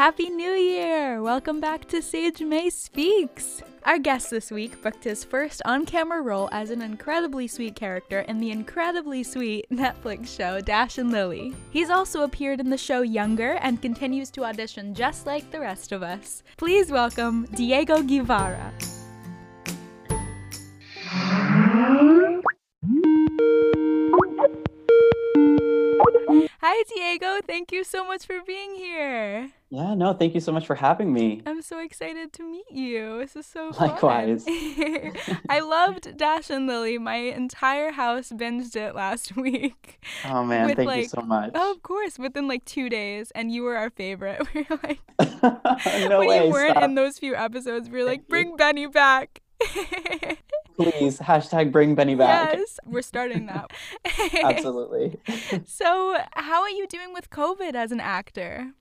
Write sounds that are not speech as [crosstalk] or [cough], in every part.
Happy New Year! Welcome back to Sage May Speaks! Our guest this week booked his first on camera role as an incredibly sweet character in the incredibly sweet [laughs] Netflix show Dash and Lily. He's also appeared in the show Younger and continues to audition just like the rest of us. Please welcome Diego Guevara. Hi, Diego. Thank you so much for being here. Yeah, no, thank you so much for having me. I'm so excited to meet you. This is so Likewise. [laughs] I loved Dash and Lily. My entire house binged it last [laughs] week. Oh man, With, thank like- you so much. Oh, of course, within like two days, and you were our favorite. [laughs] We were like, no when way. you weren't stop. in those few episodes, we were like, bring Benny back. Please, hashtag bring Benny back. Yes, we're starting that. [laughs] Absolutely. [laughs] so, how are you doing with COVID as an actor?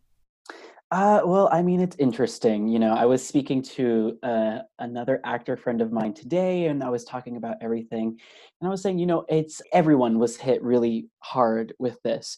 Uh, well, I mean, it's interesting. You know, I was speaking to uh, another actor friend of mine today, and I was talking about everything. And I was saying, you know, it's everyone was hit really hard with this.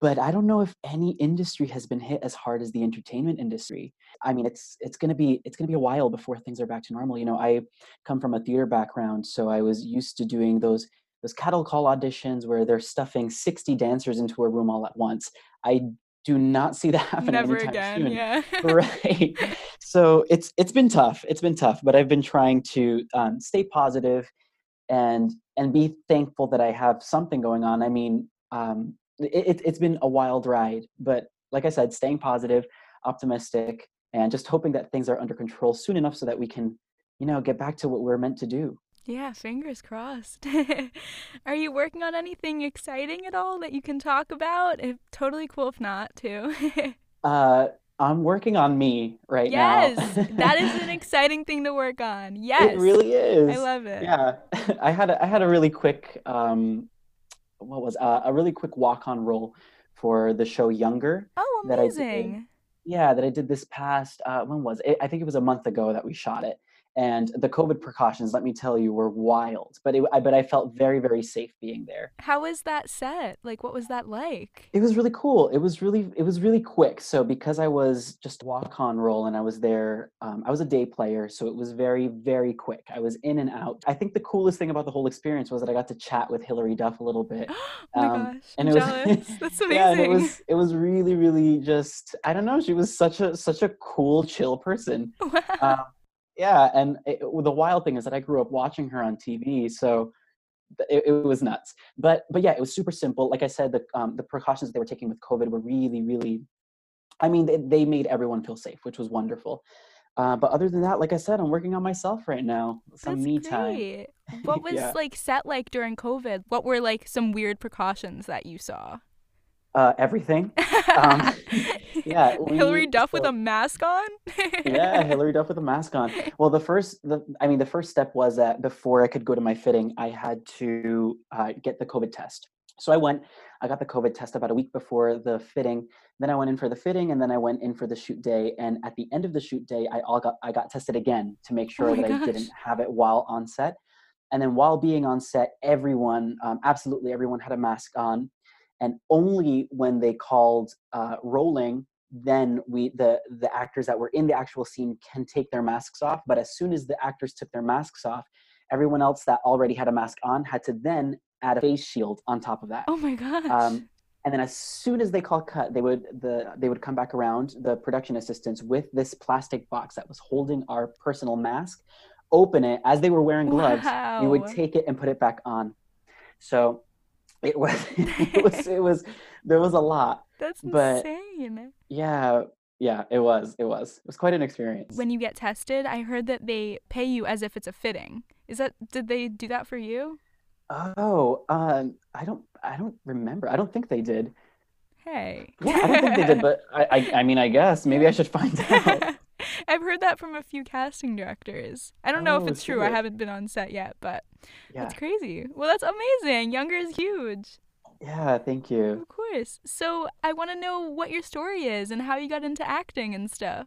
But I don't know if any industry has been hit as hard as the entertainment industry. I mean, it's it's gonna be it's gonna be a while before things are back to normal. You know, I come from a theater background, so I was used to doing those those cattle call auditions where they're stuffing 60 dancers into a room all at once. I do not see that [laughs] happening Never anytime again. soon. Yeah. [laughs] right so it's it's been tough it's been tough but i've been trying to um, stay positive and and be thankful that i have something going on i mean um, it, it's been a wild ride but like i said staying positive optimistic and just hoping that things are under control soon enough so that we can you know get back to what we're meant to do Yeah, fingers crossed. [laughs] Are you working on anything exciting at all that you can talk about? Totally cool if not, too. [laughs] uh, i'm working on me right yes, now Yes, that is an [laughs] exciting thing to work on. Yes, it really is I love it. yeah i had a, i had a really quick um what was uh, a really quick walk on role for the show younger Oh, that I did. amazing. yeah that i did this past uh when was it i think it was a month ago that we shot it and the covid precautions let me tell you were wild but it, I, but i felt very very safe being there How was that set? Like, what was that like? it was really cool it was really it was really quick so because i was just walk on role and i was there um, i was a day player so it was very very quick i was in and out i think the coolest thing about the whole experience was that i got to chat with hilary duff a little bit [gasps] oh my Um, gosh, and it was- [laughs] That's amazing. yeah and it was it was really really just i don't know she was such a such a cool chill person [laughs] wow. um, yeah and it, the wild thing is that i grew up watching her on tv so it, it was nuts but but yeah it was super simple like i said the um, the precautions they were taking with covid were really really i mean they, they made everyone feel safe which was wonderful uh, but other than that like i said i'm working on myself right now some That's me time great. What [laughs] was Yeah. like set like during COVID? What were like some weird precautions that you saw? Uh, everything [laughs] um, yeah, Hilary we- Duff with a mask on. yeah, [laughs] Hilary Duff with a mask on. Well, the first, the I mean, the first step was that before I could go to my fitting, I had to uh, get the COVID test. So I went, I got the COVID test about a week before the fitting. Then I went in for the fitting, and then I went in for the shoot day. And at the end of the shoot day, I all got I got tested again to make sure Oh that I didn't have it while on set. And then while being on set, everyone, um, absolutely everyone, had a mask on. And only when they called uh, rolling then we the the actors that were in the actual scene can take their masks off but as soon as the actors took their masks off everyone else that already had a mask on had to then add a face shield on top of that. Oh my god um, and then as soon as they call cut they would the they would come back around the production assistants with this plastic box that was holding our personal mask open it as they were wearing gloves we would take it and put it back on. So [laughs] it was it was [laughs] it was there was a lot That's but- insane. yeah yeah it was it was it was quite an experience When you get tested, I heard that they pay you as if it's a fitting. Is that did they do that for you? oh um i don't i don't remember i don't think they did Hey. yeah i don't think they did but i i, I mean i guess maybe i [laughs] should find out heard that from a few casting directors. I don't know if Oh, it's true. I haven't been on set yet, but yeah that's crazy. Well, that's amazing. Younger is huge. yeah thank you Of course. So, I want to know what your story is and how you got into acting and stuff.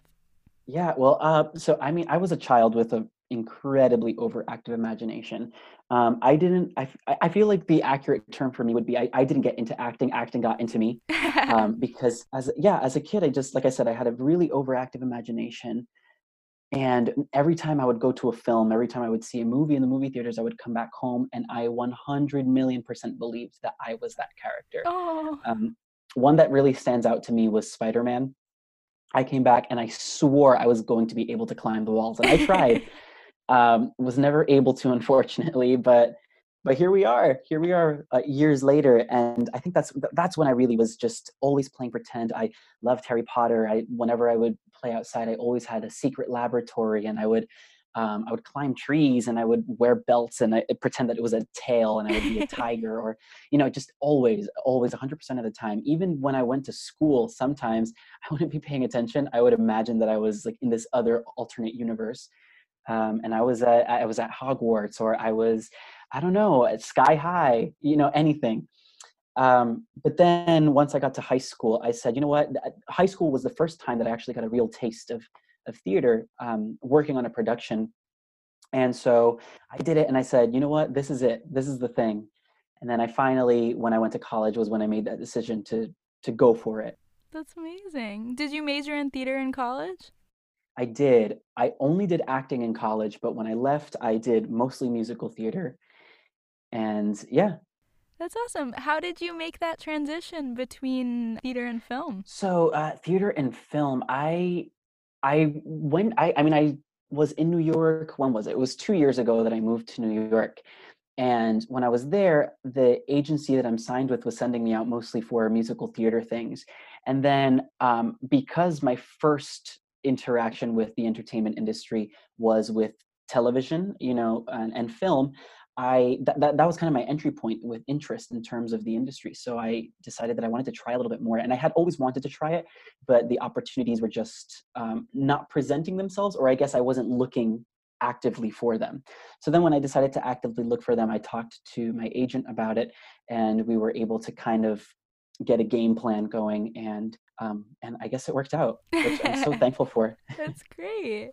yeah well uh so i mean i was a child with an incredibly overactive imagination. Um, I didn't. I, I feel like the accurate term for me would be I, I didn't get into acting. Acting got into me [laughs] um, because as yeah, as a kid, I just like I said, I had a really overactive imagination. And every time I would go to a film, every time I would see a movie in the movie theaters, I would come back home and I 100 million percent believed that I was that character. oh. Um, one that really stands out to me was Spider Man. I came back and I swore I was going to be able to climb the walls, and I tried. [laughs] um, was never able to, unfortunately, but but here we are. Here we are uh, years later, and I think that's that's when I really was just always playing pretend. I loved Harry Potter. I whenever I would play outside, I always had a secret laboratory, and I would um, I would climb trees and I would wear belts and I pretend that it was a tail and I would be a [laughs] tiger or, you know, just always, always 100% of the time. Even when I went to school, sometimes [laughs] I wouldn't be paying attention. I would imagine that I was like in this other alternate universe. Um, and I was at, I was at Hogwarts or I was, I don't know, at Sky High, you know, anything. Um, but then once I got to high school, I said, you know what? High school was the first time that I actually got a real taste of of theater um, working on a production. And so i did it and i said you know what? This is it. This is the thing. And then i finally when i went to college was when i made that decision to to go for it. That's amazing. Did you major in theater in college? I did. I only did acting in college but when i left i did mostly musical theater. And yeah that's awesome. How did you make that transition between theater and film? So, uh, theater and film, I I went. I I mean, I was in New York. When was it? It was two years ago that I moved to New York. And when I was there, the agency that I'm signed with was sending me out mostly for musical theater things. And then um, because my first interaction with the entertainment industry was with television, you know, and, and film, I that, that, that was kind of my entry point with interest in terms of the industry. So I decided that I wanted to try a little bit more, and I had always wanted to try it, but the opportunities were just um, not presenting themselves, or I guess I wasn't looking actively for them. So then when I decided to actively look for them, I talked to my agent about it, and we were able to kind of get a game plan going, and um, and I guess it worked out, which I'm so [laughs] thankful for. That's great.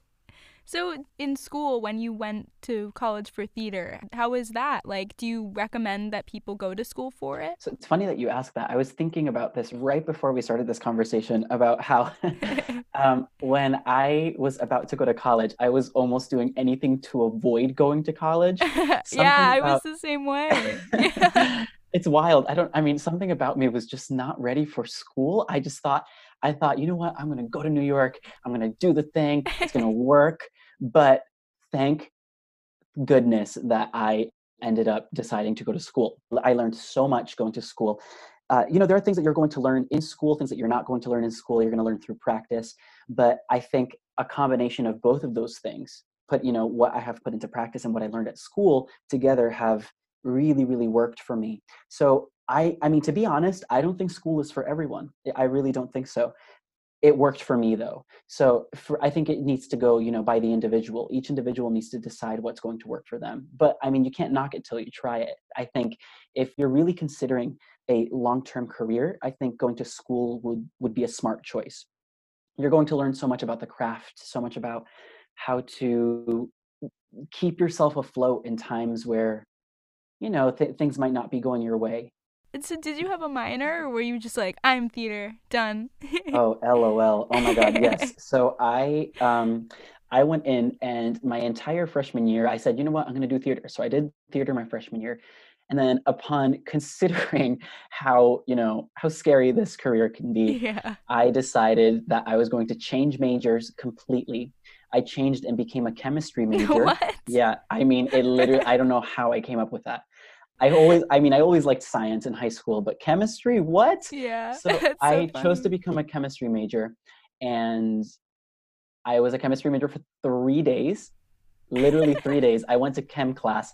So, in school, when you went to college for theater, how was that? Like, do you recommend that people go to school for it? So, it's funny that you ask that. I was thinking about this right before we started this conversation about how [laughs] um, when I was about to go to college, I was almost doing anything to avoid going to college. [laughs] yeah, I was the same way. [laughs] it's wild. I don't, I mean, something about me was just not ready for school. I just thought, I thought, you know what? I'm going to go to New York. I'm going to do the thing. It's going to work. But thank goodness that I ended up deciding to go to school. I learned so much going to school. Uh, you know, there are things that you're going to learn in school, things that you're not going to learn in school, you're going to learn through practice. But I think a combination of both of those things, put, you know, what I have put into practice and what I learned at school together have really, really worked for me. So I, I mean, to be honest, I don't think school is for everyone. I really don't think so it worked for me though. So for, i think it needs to go you know by the individual. Each individual needs to decide what's going to work for them. But i mean you can't knock it till you try it. I think if you're really considering a long-term career i think going to school would would be a smart choice. You're going to learn so much about the craft so much about how to keep yourself afloat in times where you know th- things might not be going your way so did you have a minor or were you just like, I'm theater, done? oh, LOL. Oh my God, [laughs] yes. So I um I went in and my entire freshman year, I said, you know what, I'm gonna do theater. So I did theater my freshman year. And then upon [laughs] considering how, you know, how scary this career can be, yeah. I decided that I was going to change majors completely. I changed and became a chemistry [laughs] major. What? Yeah, I mean, it literally, I don't know how I came up with that. I always, I mean, I always liked science in high school, but chemistry, what? Yeah. So, [laughs] so I chose to become a chemistry major, and I was a chemistry major for three days, literally three days. I went to chem class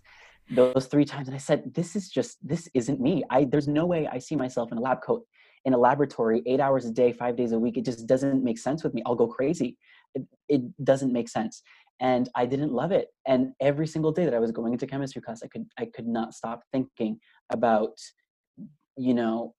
those three times, and I said, "This is just, this isn't me. I there's no way I see myself in a lab coat, in a laboratory, eight hours a day, five days a week. It just doesn't make sense with me. I'll go crazy. It, it doesn't make sense." And I didn't love it. And every single day that I was going into chemistry class, I could I could not stop thinking about, you know,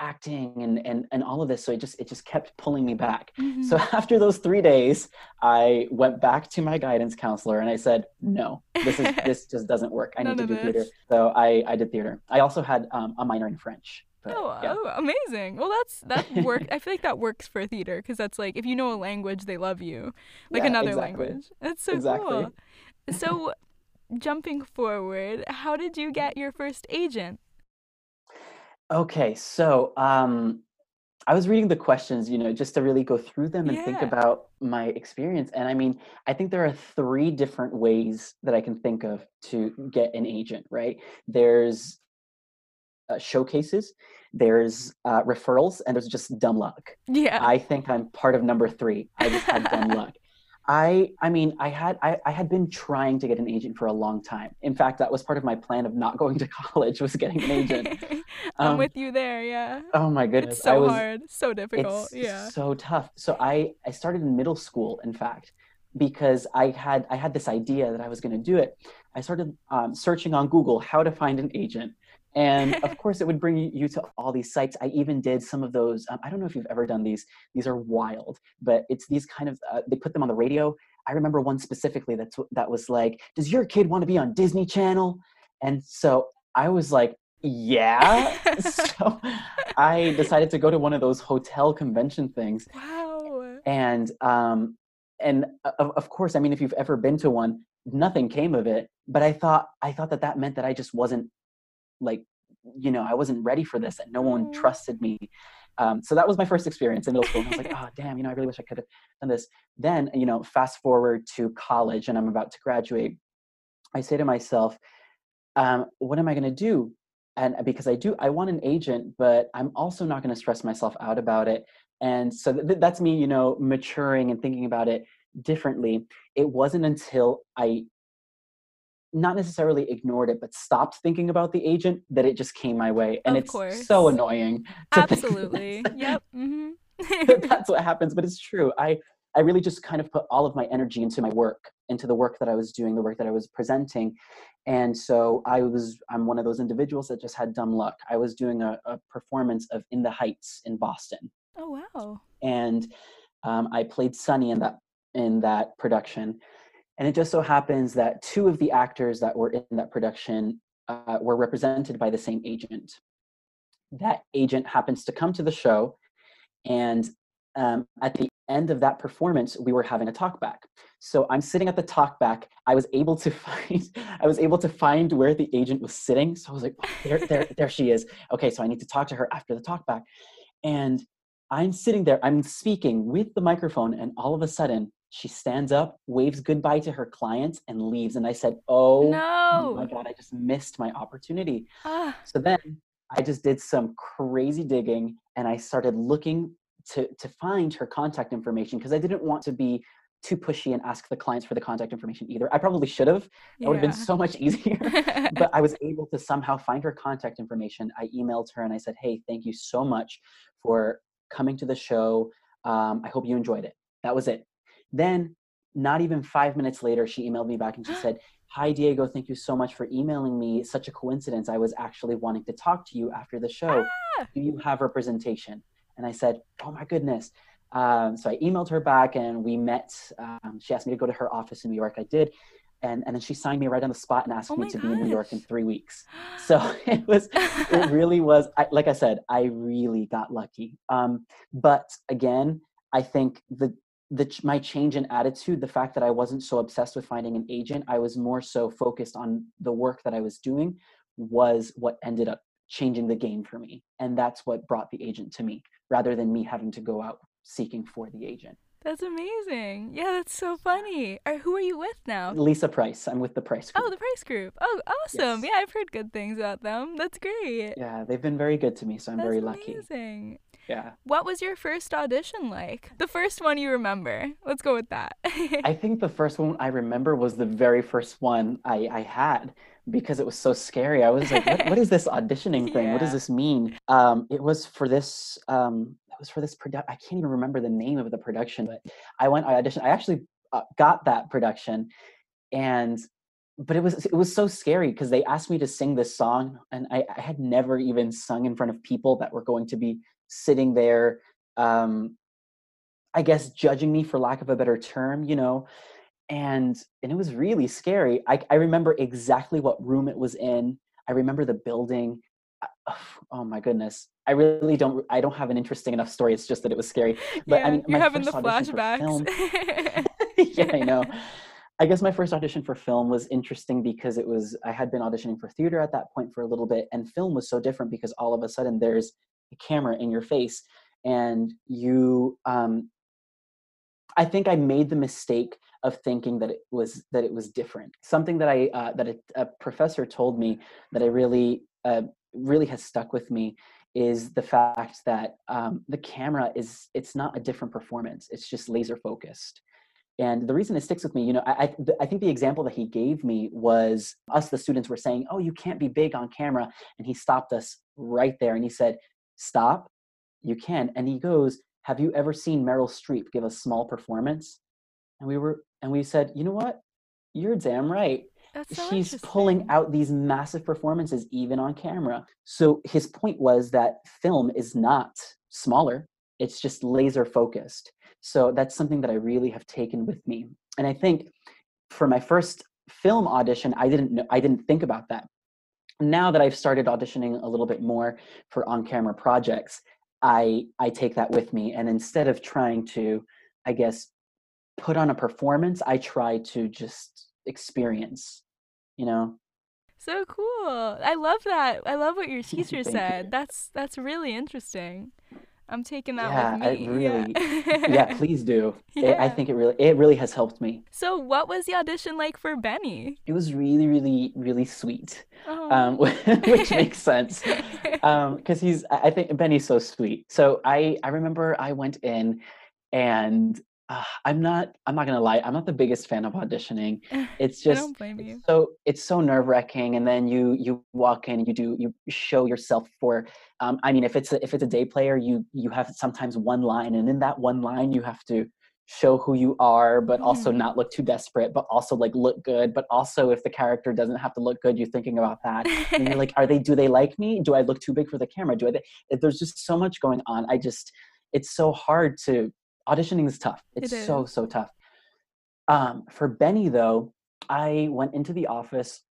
acting and and and all of this so it just it just kept pulling me back. Mhm. so [laughs] after those three days i went back to my guidance counselor and i said no this is [laughs] this just doesn't work. I need to do theater. so i i did theater. I also had um, a minor in french but, Oh, yeah. oh, amazing. Well, that's that work. I feel like that works for theater because that's like if you know a language, they love you. Like Yeah, another exactly. language. That's so Exactly. cool. So, jumping forward, how did you get your first agent? Okay, so um, I was reading the questions, you know, just to really go through them and think about my experience. And I mean, I think there are three different ways that I can think of to get an agent, right? There's uh, showcases, there's uh, referrals, and there's just dumb luck. Yeah. I think I'm part of number three. I just had dumb [laughs] luck. I I mean I had I, I had been trying to get an agent for a long time. In fact, that was part of my plan of not going to [laughs] college was getting an agent. [laughs] I'm Um, with you there. Yeah. Oh my goodness. It's so was hard, so difficult. Yeah. so tough. So I I started in middle school, in fact, because I had I had this idea that I was going to do it. I started um, searching on Google how to find an agent, and [laughs] of course it would bring you to all these sites. I even did some of those. Um, I don't know if you've ever done these. These are wild, but it's these kind of uh, they put them on the radio. I remember one specifically that's that was like, "Does your kid want to be on Disney Channel?" And so I was like, "Yeah." [laughs] so I decided to go to one of those hotel convention things, Wow. and um, and uh, of, of course, I mean, if you've ever been to one, nothing came of it. But I thought I thought that that meant that I just wasn't like, you know, I wasn't ready for this. and no one Mm. trusted me. Um, so that was my first experience in middle school. And I was like, [laughs] oh damn, you know, I really wish I could have done this. Then, you know, fast forward to college, and I'm about to graduate. I say to myself, um, what am I going to do? And because I do, I want an agent, but I'm also not going to stress myself out about it. And so th- that's me, you know, maturing and thinking about it differently. It wasn't until I not necessarily ignored it, but stopped thinking about the agent that it just came my way. And Of it's course. so annoying. [laughs] Absolutely. yep. hmm that's [laughs] what happens but it's true i i really just kind of put all of my energy into my work into the work that i was doing the work that i was presenting and so i was i'm one of those individuals that just had dumb luck i was doing a, a performance of in the heights in boston oh wow. and um, i played sonny in that in that production and it just so happens that two of the actors that were in that production uh, were represented by the same agent. That agent happens to come to the show and um, at the end of that performance we were having a talk back so i'm sitting at the talk back i was able to [laughs] find i was able to find where the agent was sitting. So i was like oh, there, there, there she is. Okay so i need to talk to her after the talk back and i'm sitting there i'm speaking with the microphone and all of a sudden she stands up waves goodbye to her clients and leaves and i said oh my god i just missed my opportunity Ah. so then I just did some crazy digging and I started looking to, to find her contact information because I didn't want to be too pushy and ask the clients for the contact information either. I probably should have. That would have been so much [laughs] easier. but I was able to somehow find her contact information. I emailed her and I said, Hey, thank you so much for coming to the show. Um, I hope you enjoyed it. That was it. Then, not even five minutes later, she emailed me back and she [gasps] said, Hi, Diego. Thank you so much for emailing me. Such a coincidence. I was actually wanting to talk to you after the show. Ah. Do you have representation? And I said, Oh my goodness. Um, so I emailed her back and we met. Um, she asked me to go to her office in New York. I did. And, and then she signed me right on the spot and asked Oh me to be in New York in three weeks. [gasps] So [laughs] it was, it [laughs] really was, I, like I said, I really got lucky. Um, but again, I think the, the my change in attitude, the fact that I wasn't so obsessed with finding an agent, I was more so focused on the work that I was doing, was what ended up changing the game for me, and that's what brought the agent to me, rather than me having to go out seeking for the agent. That's amazing. Yeah, that's so funny. Are, who are you with now? Lisa Price, I'm with the Price oh, Group. Oh, the Price Group. Oh, awesome. Yes. Yeah, I've heard good things about them. That's great. yeah, they've been very good to me, so I'm That's very lucky. amazing. Yeah. What was your first audition like? The first one you remember. Let's go with that. [laughs] I think the first one I remember was the very first one I, I had because it was so scary. I was like, what, what is this auditioning thing? What does [laughs] this mean? Um, it was for this, um, it was for this production. I can't even remember the name of the production, but I went, I auditioned. I actually uh, got that production. And but it was it was so scary because they asked me to sing this song and I, I, had never even sung in front of people that were going to be sitting there um i guess judging me for lack of a better term you know and and it was really scary. I, I remember exactly what room it was in. I remember the building. Oh my goodness. I really don't i don't have an interesting enough story. It's just that it was scary. [laughs] But yeah, i mean you're having the flashbacks. [laughs] [laughs] yeah i know. I guess my first audition for film was interesting because it was I had been auditioning for theater at that point for a little bit, and film was so different because all of a sudden there's camera in your face, and you. Um, I think I made the mistake of thinking that it was that it was different. Something that I uh, that a, a, professor told me that I really uh, really has stuck with me is the fact that um, the camera is it's not a different performance. It's just laser focused and the reason it sticks with me, you know, I, I think the example that he gave me was us, the students, were saying, "Oh, you can't be big on camera," and he stopped us right there and he said, "Stop, you can." And he goes, "Have you ever seen Meryl Streep give a small performance?" And we were, and we said, "You know what? You're damn right." So She's pulling out these massive performances even on camera. So his point was that film is not smaller; it's just laser focused so that's something that I really have taken with me. And I think for my first film audition, I didn't know, I didn't think about that. Now that I've started auditioning a little bit more for on-camera projects, I I take that with me. And instead of trying to, I guess, put on a performance, I try to just experience, you know. So cool. I love that. I love what your [laughs] teacher said. You. That's that's really interesting. I'm taking that yeah, with me. I really, yeah. yeah, [laughs] please do. Yeah. It, I think it really, it really has helped me. So, what was the audition like for Benny? It was really, really, really sweet, oh. um, [laughs] which makes sense because [laughs] um, he's. I think Benny's so sweet. So I, I remember I went in, and uh, I'm not. I'm not gonna lie. I'm not the biggest fan of auditioning. It's just. I don't blame you. So it's so nerve wracking, and then you you walk in, you do you show yourself for. Um, I mean, if it's a, if it's a day player, you you have sometimes one line, and in that one line, you have to show who you are, but also mm. not look too desperate, but also like look good. But also, if the character doesn't have to look good, you're thinking about that. and you're like, are they? Do they like me? Do I look too big for the camera? Do I? There's just so much going on. I just it's so hard to auditioning is tough. It's it so so tough. Um, for Benny though, I went into the office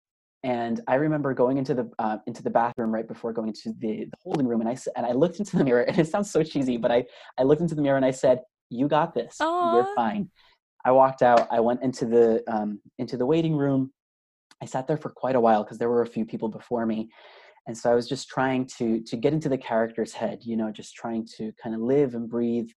and I remember going into the uh, into the bathroom right before going into the, the holding room, and I and I looked into the mirror, and it sounds so cheesy, but I I looked into the mirror and I said, "You got this. Aww. You're fine." I walked out. I went into the um, into the waiting room. I sat there for quite a while because there were a few people before me, and so I was just trying to to get into the character's head. You know, just trying to kind of live and breathe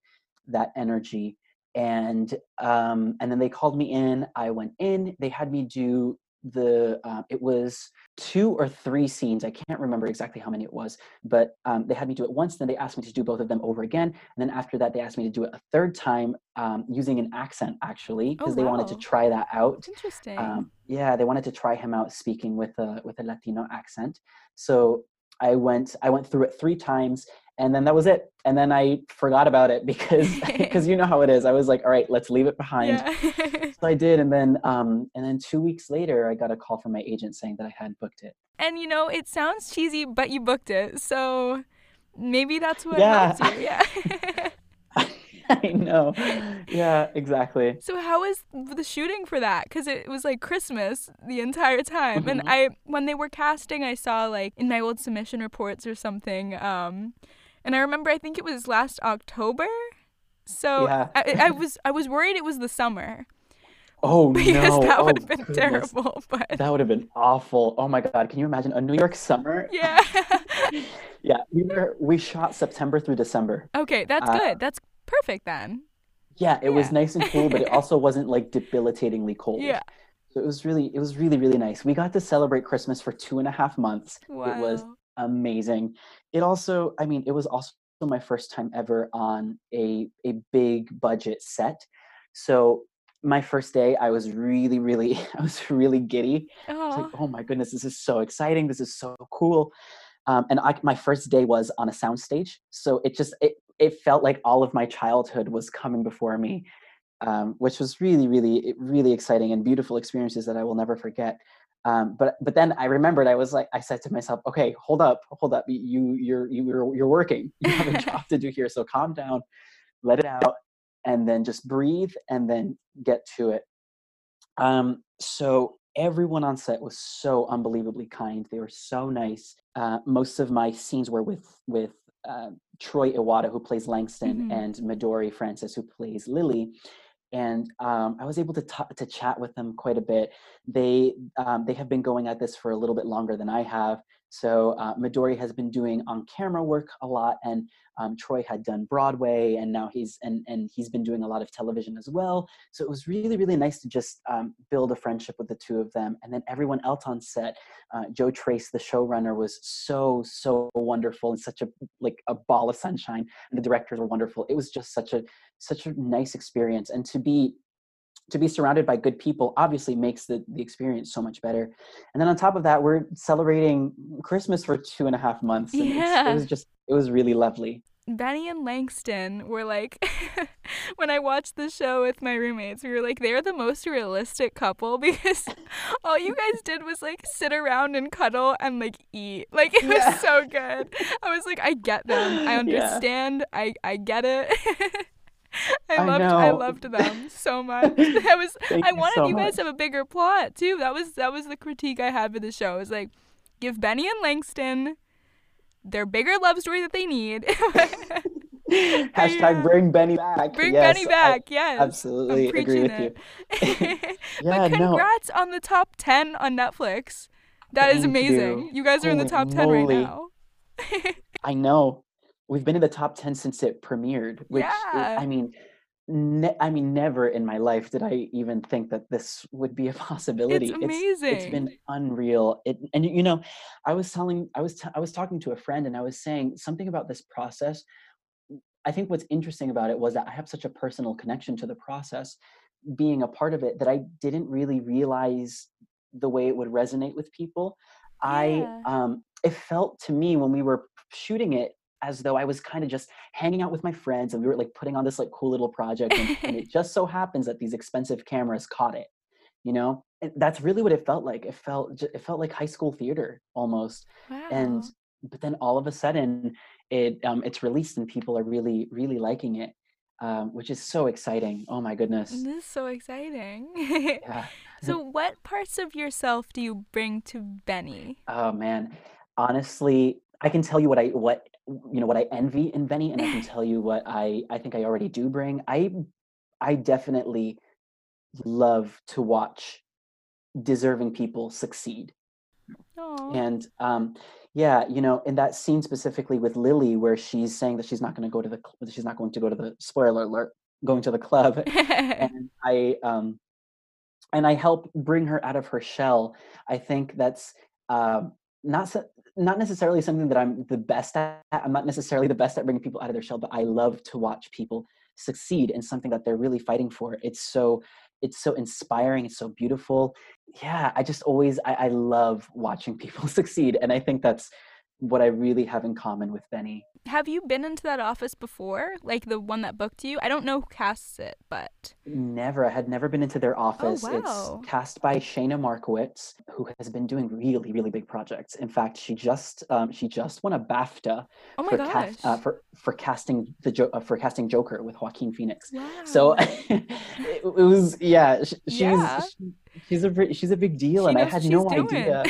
that energy and um, and then they called me in i went in they had me do the uh, it was two or three scenes i can't remember exactly how many it was but um, they had me do it once then they asked me to do both of them over again and then after that they asked me to do it a third time um, using an accent actually because oh, they wanted to try that out interesting. um, yeah they wanted to try him out speaking with a with a latino accent. So i went i went through it three times and then that was it and then i forgot about it because [laughs] [laughs] because you know how it is i was like all right let's leave it behind yeah. [laughs] so i did and then um and then two weeks later i got a call from my agent saying that i had booked it and you know it sounds cheesy but you booked it so maybe that's what yeah. helps you yeah I know. Yeah, exactly. So how was the shooting for that? Because it was like Christmas the entire time, mm-hmm. and I when they were casting, I saw like in my old submission reports or something. Um, and I remember I think it was last October. So yeah. I, I was I was worried it was the summer. Oh [laughs] because no! that would oh, have been goodness. terrible. But that would have been awful. Oh my god! Can you imagine a New York summer? [laughs] Yeah. [laughs] yeah, we were we shot September through December. Okay, that's uh, good. That's perfect then. Yeah, it yeah. was nice and cool, but it also wasn't like debilitatingly cold. Yeah. So it was really, it was really, really nice. We got to celebrate Christmas for two and a half months. Wow. It was amazing. It also, I mean, it was also my first time ever on a a big budget set. So my first day, I was really, really, [laughs] I was really giddy. Was like, oh my goodness, this is so exciting. This is so cool. Um, and I, my first day was on a soundstage, so it just it it felt like all of my childhood was coming before me, um, which was really, really, really exciting and beautiful experiences that I will never forget. Um, but but then I remembered I was like I said to myself, okay, hold up, hold up, you you're you're you're working, you have a job to do here, so calm down, let it out, and then just breathe, and then get to it. Um, so everyone on set was so unbelievably kind. They were so nice. Uh, most of my scenes were with with uh, Troy Iwata, who plays Langston, mm-hmm. and Midori Francis, who plays Lily and um, I was able to t- to chat with them quite a bit. They um, they have been going at this for a little bit longer than I have. So uh, Midori has been doing on camera work a lot, and um, Troy had done Broadway, and now he's and and he's been doing a lot of television as well. So it was really really nice to just um, build a friendship with the two of them, and then everyone else on set. Uh, Joe Tracz, the showrunner, was so so wonderful and such a like a ball of sunshine, and the directors were wonderful. It was just such a such a nice experience, and to be to be surrounded by good people obviously makes the, the experience so much better. And then on top of that, we're celebrating Christmas for two and a half months. And yeah. it was just it was really lovely. Benny and Langston were like, [laughs] when I watched the show with my roommates, we were like, they're the most realistic couple [laughs] because all you guys did was like sit around and cuddle and like eat. Like it yeah. was so good. I was like, I get them. I [laughs] understand. Yeah. I I get it. [laughs] I, I loved know. I loved them [laughs] so much. [laughs] I was I wanted you, so you guys to have a bigger plot too. That was that was the critique I had for the show. It was like give Benny and Langston their bigger love story that they need. Hashtag uh, bring Benny back. Bring yes, Benny back. I yes, absolutely agree with it. you. yeah, but congrats no. on the top ten on Netflix. That Thank is amazing. You, you guys are Holy in the top ten right now. I know. We've been in the top ten since it premiered. Which yeah. Is, I mean, Ne- I mean, never in my life did I even think that this would be a [laughs] possibility. It's amazing. it's, it's been unreal. It, and you know, I was telling, I was, t- I was talking to a friend, and I was saying something about this process. I think what's interesting about it was that I have such a personal connection to the process, being a part of it, that I didn't really realize the way it would resonate with people. Yeah. I, um, it felt to me when we were shooting it as though I was kind of just hanging out with my friends and we were like putting on this like cool little project. And, and it [laughs] just so happens that these expensive cameras caught it, you know? And that's really what it felt like. It felt, it felt like high school theater almost. Wow. And, but then all of a sudden it, um, it's released and people are really, really liking it. Um, which is so exciting. Oh my goodness. This is so exciting. yeah. [laughs] So, what parts of yourself do you bring to Benny? Oh man, honestly, I can tell you what I what you know what I envy in Benny, and I can [laughs] tell you what I I think I already do bring. I I definitely love to watch deserving people succeed. Aww. And um, yeah, you know, in that scene specifically with Lily, where she's saying that she's not going to go to the she's not going to go to the spoiler alert going to the club, [laughs] and I um, and I help bring her out of her shell. I think that's uh, not so, not necessarily something that I'm the best at. I'm not necessarily the best at bringing people out of their shell, but I love to watch people succeed in something that they're really fighting for. It's so it's so inspiring. It's so beautiful. Yeah, I just always I, I love watching [laughs] people succeed, and I think that's what I really have in common with Benny. Have you been into that office before? Like the one that booked you? I don't know who casts it, but never. I had never been into their oh, office. Oh, wow. It's cast by Shayna Markowitz, who has been doing really, really big projects. In fact, she just um, she just won a BAFTA oh for, ca- uh, for for casting the jo- uh, for casting Joker with Joaquin Phoenix. Wow. So [laughs] it, it, was yeah. She, she's yeah. She, she's a she's a big deal, she and I had no doing. idea.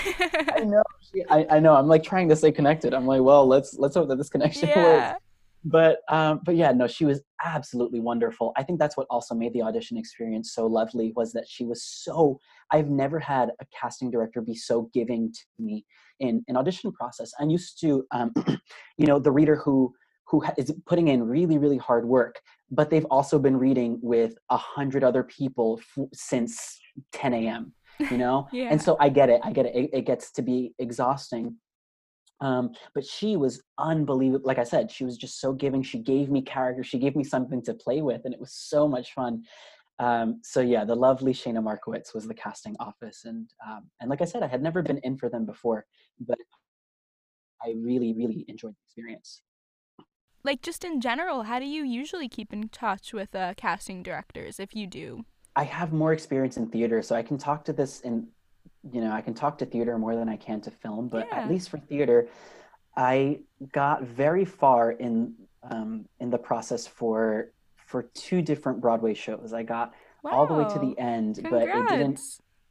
I [laughs] know. She, I, I know. I'm like trying to stay connected. I'm like, well, let's let's hope that this connection yeah. But um, but yeah, no, she was absolutely wonderful. I think that's what also made the audition experience so lovely was that she was so. I've never had a casting director be so giving to me in an audition process. I'm used to, um, [clears throat] you know, the reader who who is putting in really really hard work but they've also been reading with a hundred other people f- since 10 a.m you know [laughs] yeah. and so i get it i get it it, it gets to be exhausting um, but she was unbelievable like i said she was just so giving she gave me character she gave me something to play with and it was so much fun. Um, so yeah the lovely shayna markowitz was the casting office and um, and like i said i had never been in for them before but i really really enjoyed the experience. Like just in general how do you usually keep in touch with uh, casting directors if you do? I have more experience in theater, so I can talk to this in you know, I can talk to theater more than I can to film, but Yeah. at least for theater, I got very far in um, in the process for for two different Broadway shows. I got all the way to the Wow. end, but it didn't.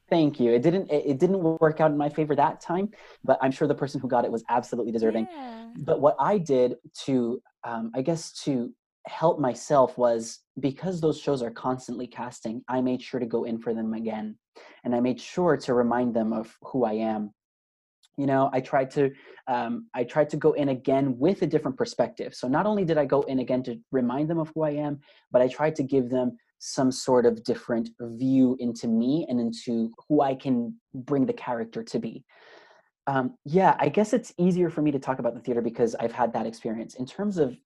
Thank you. It didn't. It, it didn't work out in my favor that time, but I'm sure the person who got it was absolutely deserving. Yeah. But what I did to, um, I guess, to help myself was because those shows are constantly casting, I made sure to go in for them again. And I made sure to remind them of who I am. You know, I tried to, um, I tried to go in again with a different perspective. So not only did I go in again to remind them of who I am, but I tried to give them some sort of different view into me and into who I can bring the character to be. Um, yeah, I guess it's easier for me to talk about the theater because I've had that experience. In terms of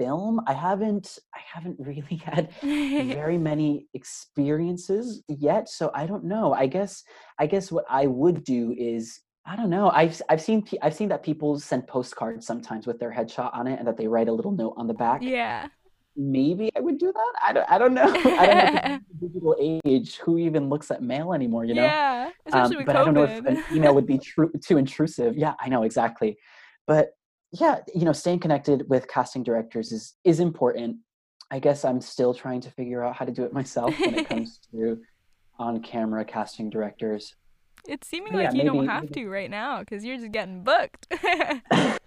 film, I haven't I haven't really [laughs] had [laughs] very many experiences yet, so I don't know. I guess I guess what I would do is I don't know. I've I've seen I've seen that people send postcards sometimes with their headshot on it and that they write a little note on the back. yeah. Maybe I would do that. I don't I don't know. [laughs] I don't know. in the digital age, who even looks at mail anymore, you know? Yeah. Especially um, with but I don't know if an email would be tru- too intrusive. Yeah, I know exactly. But yeah, you know, staying connected with casting directors is is important. I guess I'm still trying to figure out how to do it myself when it [laughs] comes to on-camera casting directors. It's seeming yeah, like you don't have maybe- to right now because you're just getting booked. [laughs]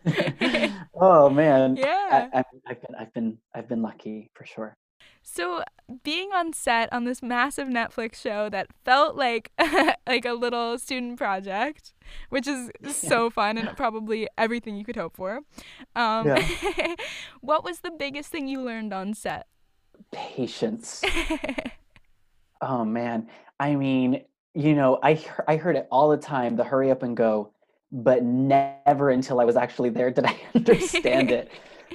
[laughs] oh man, yeah. I, I've been I've been I've been lucky for sure. So being on set on this massive Netflix show that felt like [laughs] like a little student project, which is so fun and probably everything you could hope for. Um, [laughs] what was the biggest thing you learned on set? Patience. [laughs] Oh man, I mean, you know, I I heard it all the time, the hurry up and go, but never until I was actually there did I understand it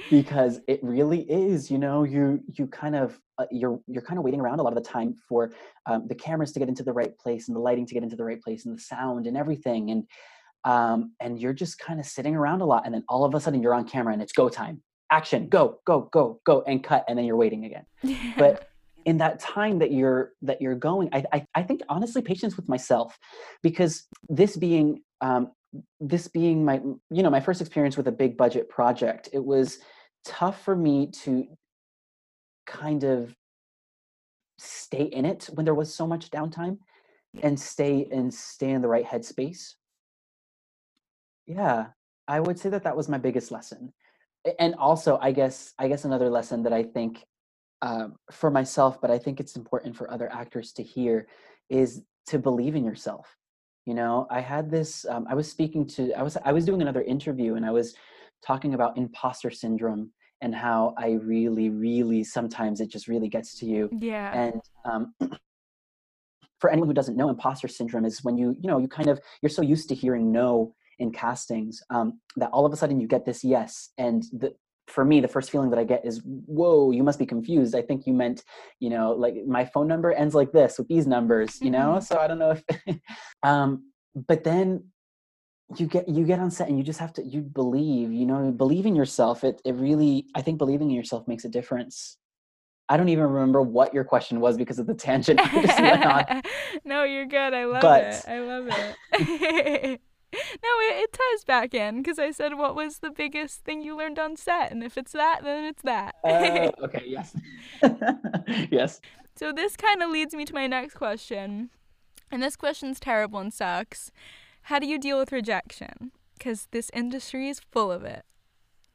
because it really is, you know, you you kind of uh, you're you're kind of waiting around a lot of the time for um, the cameras to get into the right place and the lighting to get into the right place and the sound and everything and um and you're just kind of sitting around a lot and then all of a sudden you're on camera and it's go time. Action, go, go, go, go and cut and then you're waiting again but [laughs] in that time that you're that you're going I, I i think honestly patience with myself because this being um this being my you know my first experience with a big budget project it was tough for me to kind of stay in it when there was so much downtime and stay and stay in the right headspace yeah i would say that that was my biggest lesson and also i guess i guess another lesson that i think um, for myself, but I think it's important for other actors to hear, is to believe in yourself. You know, I had this. Um, I was speaking to. I was. I was doing another interview, and I was talking about imposter syndrome and how I really, really sometimes it just really gets to you. yeah. And um, [clears throat] for anyone who doesn't know, imposter syndrome is when you, you know, you kind of you're so used to hearing no in castings um, that all of a sudden you get this yes, and the for me the first feeling that I get is whoa, you must be confused. I think you meant, you know, like my phone number ends like this with these numbers, you know. Mhm. So I don't know if, [laughs] um, but then you get you get on set and you just have to you believe you know believe in yourself it it really i think believing in yourself makes a difference i don't even remember what your question was because of the tangent I just went on. [laughs] no, you're good. I love But- it. I love it. [laughs] [laughs] no, it, it ties back in because I said, "What was the biggest thing you learned on set?" And if it's that, then it's that. Oh, [laughs] okay yes [laughs] yes so this kind of leads me to my next question, and this question's terrible and sucks. How do you deal with rejection? Because this industry is full of it.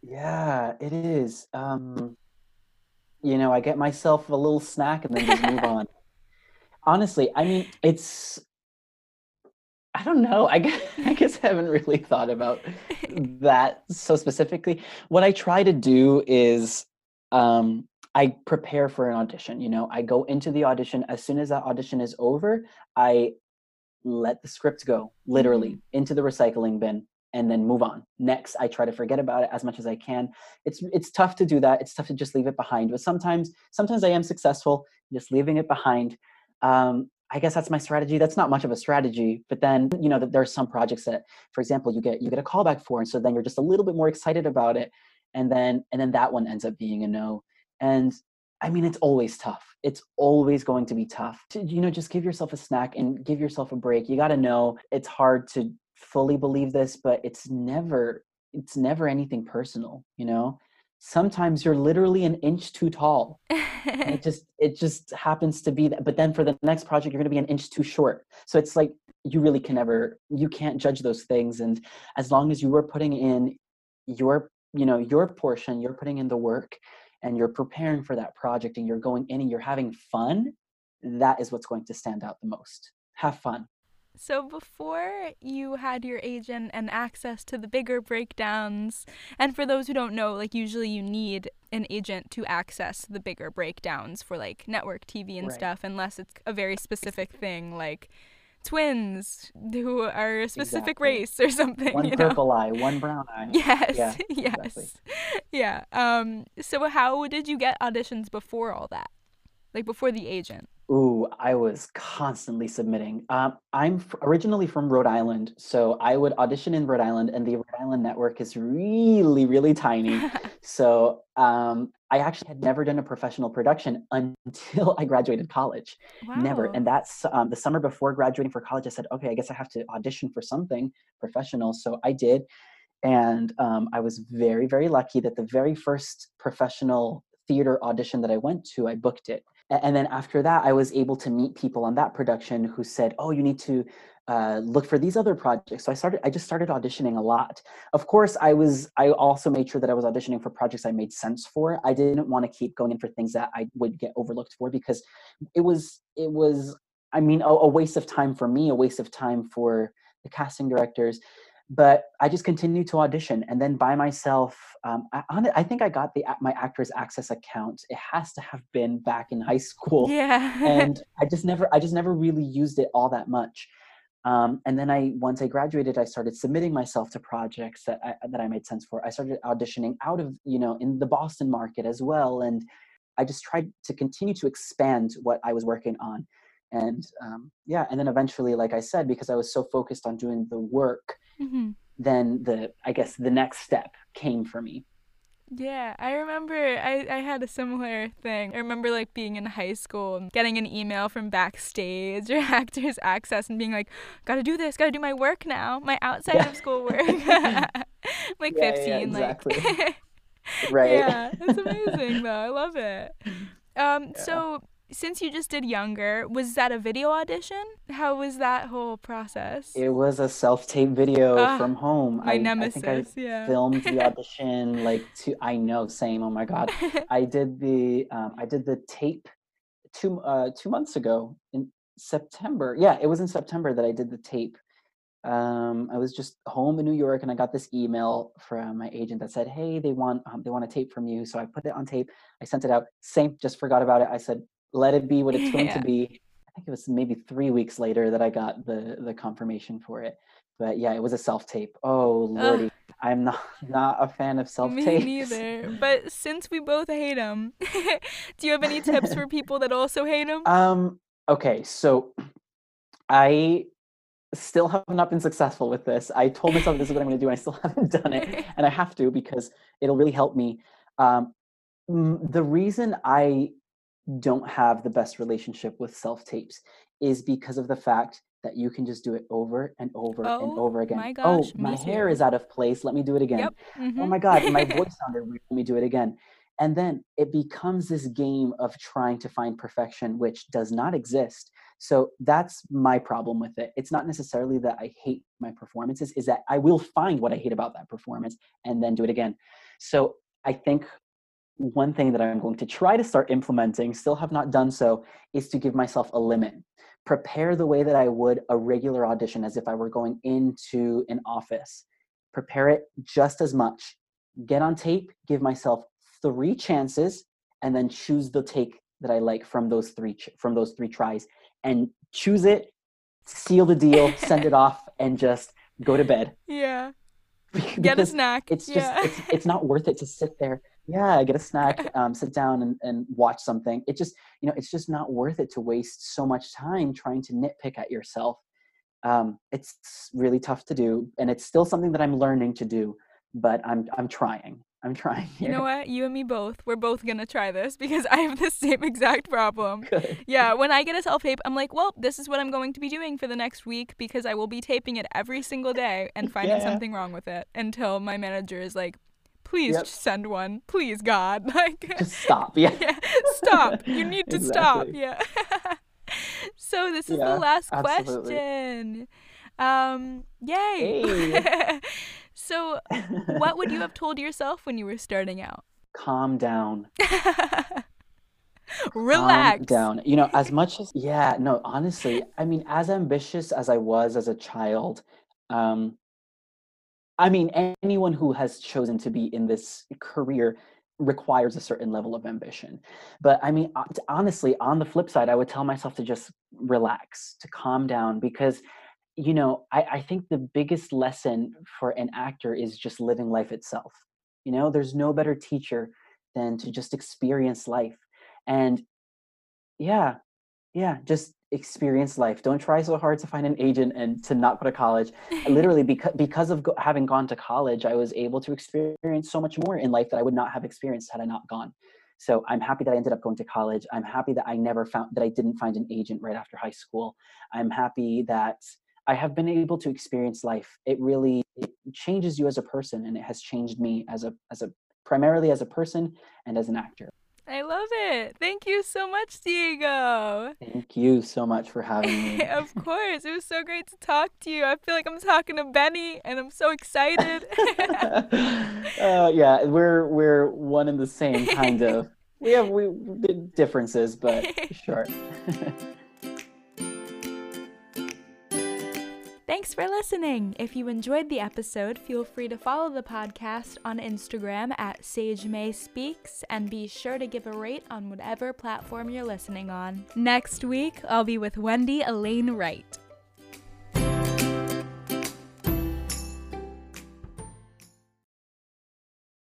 yeah it is um you know i get myself a little snack and then just move on honestly i mean it's i don't know. I guess, [laughs] I guess i haven't really thought about [laughs] that so specifically. What i try to do is um i prepare for an audition you know? I go into the audition. As soon as that audition is over i let the script go literally into the recycling bin and then move on. Next i try to forget about it as much as i can. It's it's tough to do that. It's tough to just leave it behind but sometimes sometimes i am successful just leaving it behind. Um, i guess that's my strategy that's not much of a strategy but then you know that there are some projects that for example you get you get a callback for and so then you're just a little bit more excited about it and then and then that one ends up being a no and I mean, it's always tough. It's always going to be tough. To, you know, just give yourself a snack and give yourself a break. You got to know it's hard to fully believe this, but it's never it's never anything personal, you know? Sometimes you're literally an inch too tall. it [laughs] just it just happens to be that. But then for the next project, you're gonna be an inch too short. So it's like you really can never you can't judge those things. And as long as you are putting in your you know your portion, you're putting in the work and you're preparing for that project and you're going in and you're having fun, that is what's going to stand out the most. Have fun. So, before you had your agent and access to the bigger breakdowns, and for those who don't know, like usually you need an agent to access the bigger breakdowns for like network TV and right. stuff, unless it's a very specific thing like twins who are a specific exactly. race or something. One purple eye, one brown eye. [laughs] Yes, yeah, [laughs] yes, exactly. yeah. Um. So, how did you get auditions before all that? Like before the agent? Ooh, I was constantly submitting. Um, I'm f- originally from Rhode Island, so I would audition in Rhode Island, and the Rhode Island network is really, really tiny. [laughs] so um, I actually had never done a professional production until I graduated college. Wow. Never. And that's um, the summer before graduating for college. I said, okay, I guess I have to audition for something professional. So I did. And um, I was very, very lucky that the very first professional theater audition that I went to, I booked it and then after that i was able to meet people on that production who said oh you need to uh, look for these other projects. So i started i just started auditioning a lot. Of course i was i also made sure that i was auditioning for projects i made sense for. I didn't want to keep going in for things that i would get overlooked for because it was it was i mean a, a waste of time for me a waste of time for the casting directors but I just continued to audition, and then by myself. Um, I, I think I got the my Actors Access account. It has to have been back in high school, yeah. and I just never, I just never really used it all that much. Um, and then I, once I graduated, I started submitting myself to projects that I, that I made sense for. I started auditioning out of, you know, in the Boston market as well, and I just tried to continue to expand what I was working on and um, yeah and then eventually like i said because i was so focused on doing the work mm-hmm. then the i guess the next step came for me yeah, I remember I, I had a similar thing. I remember like being in high school and getting an email from backstage [laughs] or actors access and being like, gotta do this, gotta do my work now, my outside yeah. of school work. [laughs] [laughs] like yeah, 15, yeah, exactly. like Right. Yeah, it's amazing though. I love it. Um, so since you just did younger, was that a video audition? How was that whole process? It was a self-tape video uh, from home. My I, nemesis, I think I yeah. filmed the [laughs] audition like two. I know, same. Oh my god, [laughs] I did the um, I did the tape two uh, two months ago in September. Yeah, it was in September that I did the tape. Um, I was just home in New York, and I got this email from my agent that said, "Hey, they want um, they want a tape from you." So I put it on tape. I sent it out. Same, just forgot about it. I said, let it be what it's going yeah. to be. I think it was maybe three weeks later that I got the the confirmation for it. But yeah, it was a self tape. Oh lordy, Ugh. I'm not [laughs] not a fan of self tapes. Me neither. But since we both hate them, [laughs] do you have any tips for people that also hate them? Um. Okay, so I still have not been successful with this. I told myself this is what I'm going to do, and I still [laughs] haven't done it, and I have to because it'll really help me. Um, the reason I don't have the best relationship with self tapes is because of the fact that you can just do it over and over oh, and over again. My oh, gosh, oh, my hair is out of place. Let me do it again. Yep. Oh mm-hmm. my God, my voice [laughs] sounded weird. Let me do it again. And then it becomes this game of trying to find perfection, which does not exist. So that's my problem with it. It's not necessarily that I hate my performances, is that I will find what I hate about that performance and then do it again. So I think one thing that I'm going to try to start implementing, still have not done so, is to give myself a limit. Prepare the way that I would a regular audition as if I were going into an office. Prepare it just as much. Get on tape, give myself three chances, and then choose the take that I like from those three from those three tries and choose it, seal the deal, send it off, [laughs] and just go to bed. Yeah. [laughs] Get a snack. It's just yeah. it's, it's not worth it to sit there yeah I get a snack um, sit down and, and watch something it just you know it's just not worth it to waste so much time trying to nitpick at yourself um, it's really tough to do and it's still something that i'm learning to do but i'm i'm trying I'm trying. Here. You know what? You and me both. We're both gonna try this [laughs] because I have the same exact problem. [laughs] Good. Yeah, when I get a self tape, I'm like, well, this is what I'm going to be doing for the next week because I will be taping it every single day and finding Yeah. something wrong with it until my manager is like, please Yep. just send one. Please, God. [laughs] Like, Just stop. Yeah. [laughs] yeah, stop. You [laughs] need to stop. Yeah. so this is Yeah, the last absolutely. question. Um, yay. Hey. so what would you have told yourself when you were starting out? Calm down. Relax. Calm down. You know, as much as yeah, no, honestly, I mean, as ambitious as I was as a child, um, I mean, anyone who has chosen to be in this career requires a certain level of ambition. But I mean, honestly, on the flip side, I would tell myself to just relax, to calm down, because you know, I, I think the biggest lesson for an actor is just living life itself. You know, there's no better teacher than to just experience life. And yeah, yeah, just experience life. Don't try so hard to find an agent and to not go to college. [laughs] Literally, because because of go- having gone to college, I was able to experience so much more in life that I would not have experienced had I not gone. So I'm happy that I ended up going to college. I'm happy that I never found that I didn't find an agent right after high school. I'm happy that I have been able to experience life. It really it changes you as a person, and it has changed me as a as a primarily as a person and as an actor. I love it. Thank you so much, Diego. Thank you so much for having me. [laughs] of course. It was so great to talk to you. I feel like I'm talking to Benny and I'm so excited. [laughs] [laughs] uh, yeah, we're we're one and the same kind of. We have we differences, but sure. Thanks for listening. If you enjoyed the episode, feel free to follow the podcast on Instagram at Sage May Speaks and be sure to give a rate on whatever platform you're listening on. Next week, I'll be with Wendy Elaine Wright.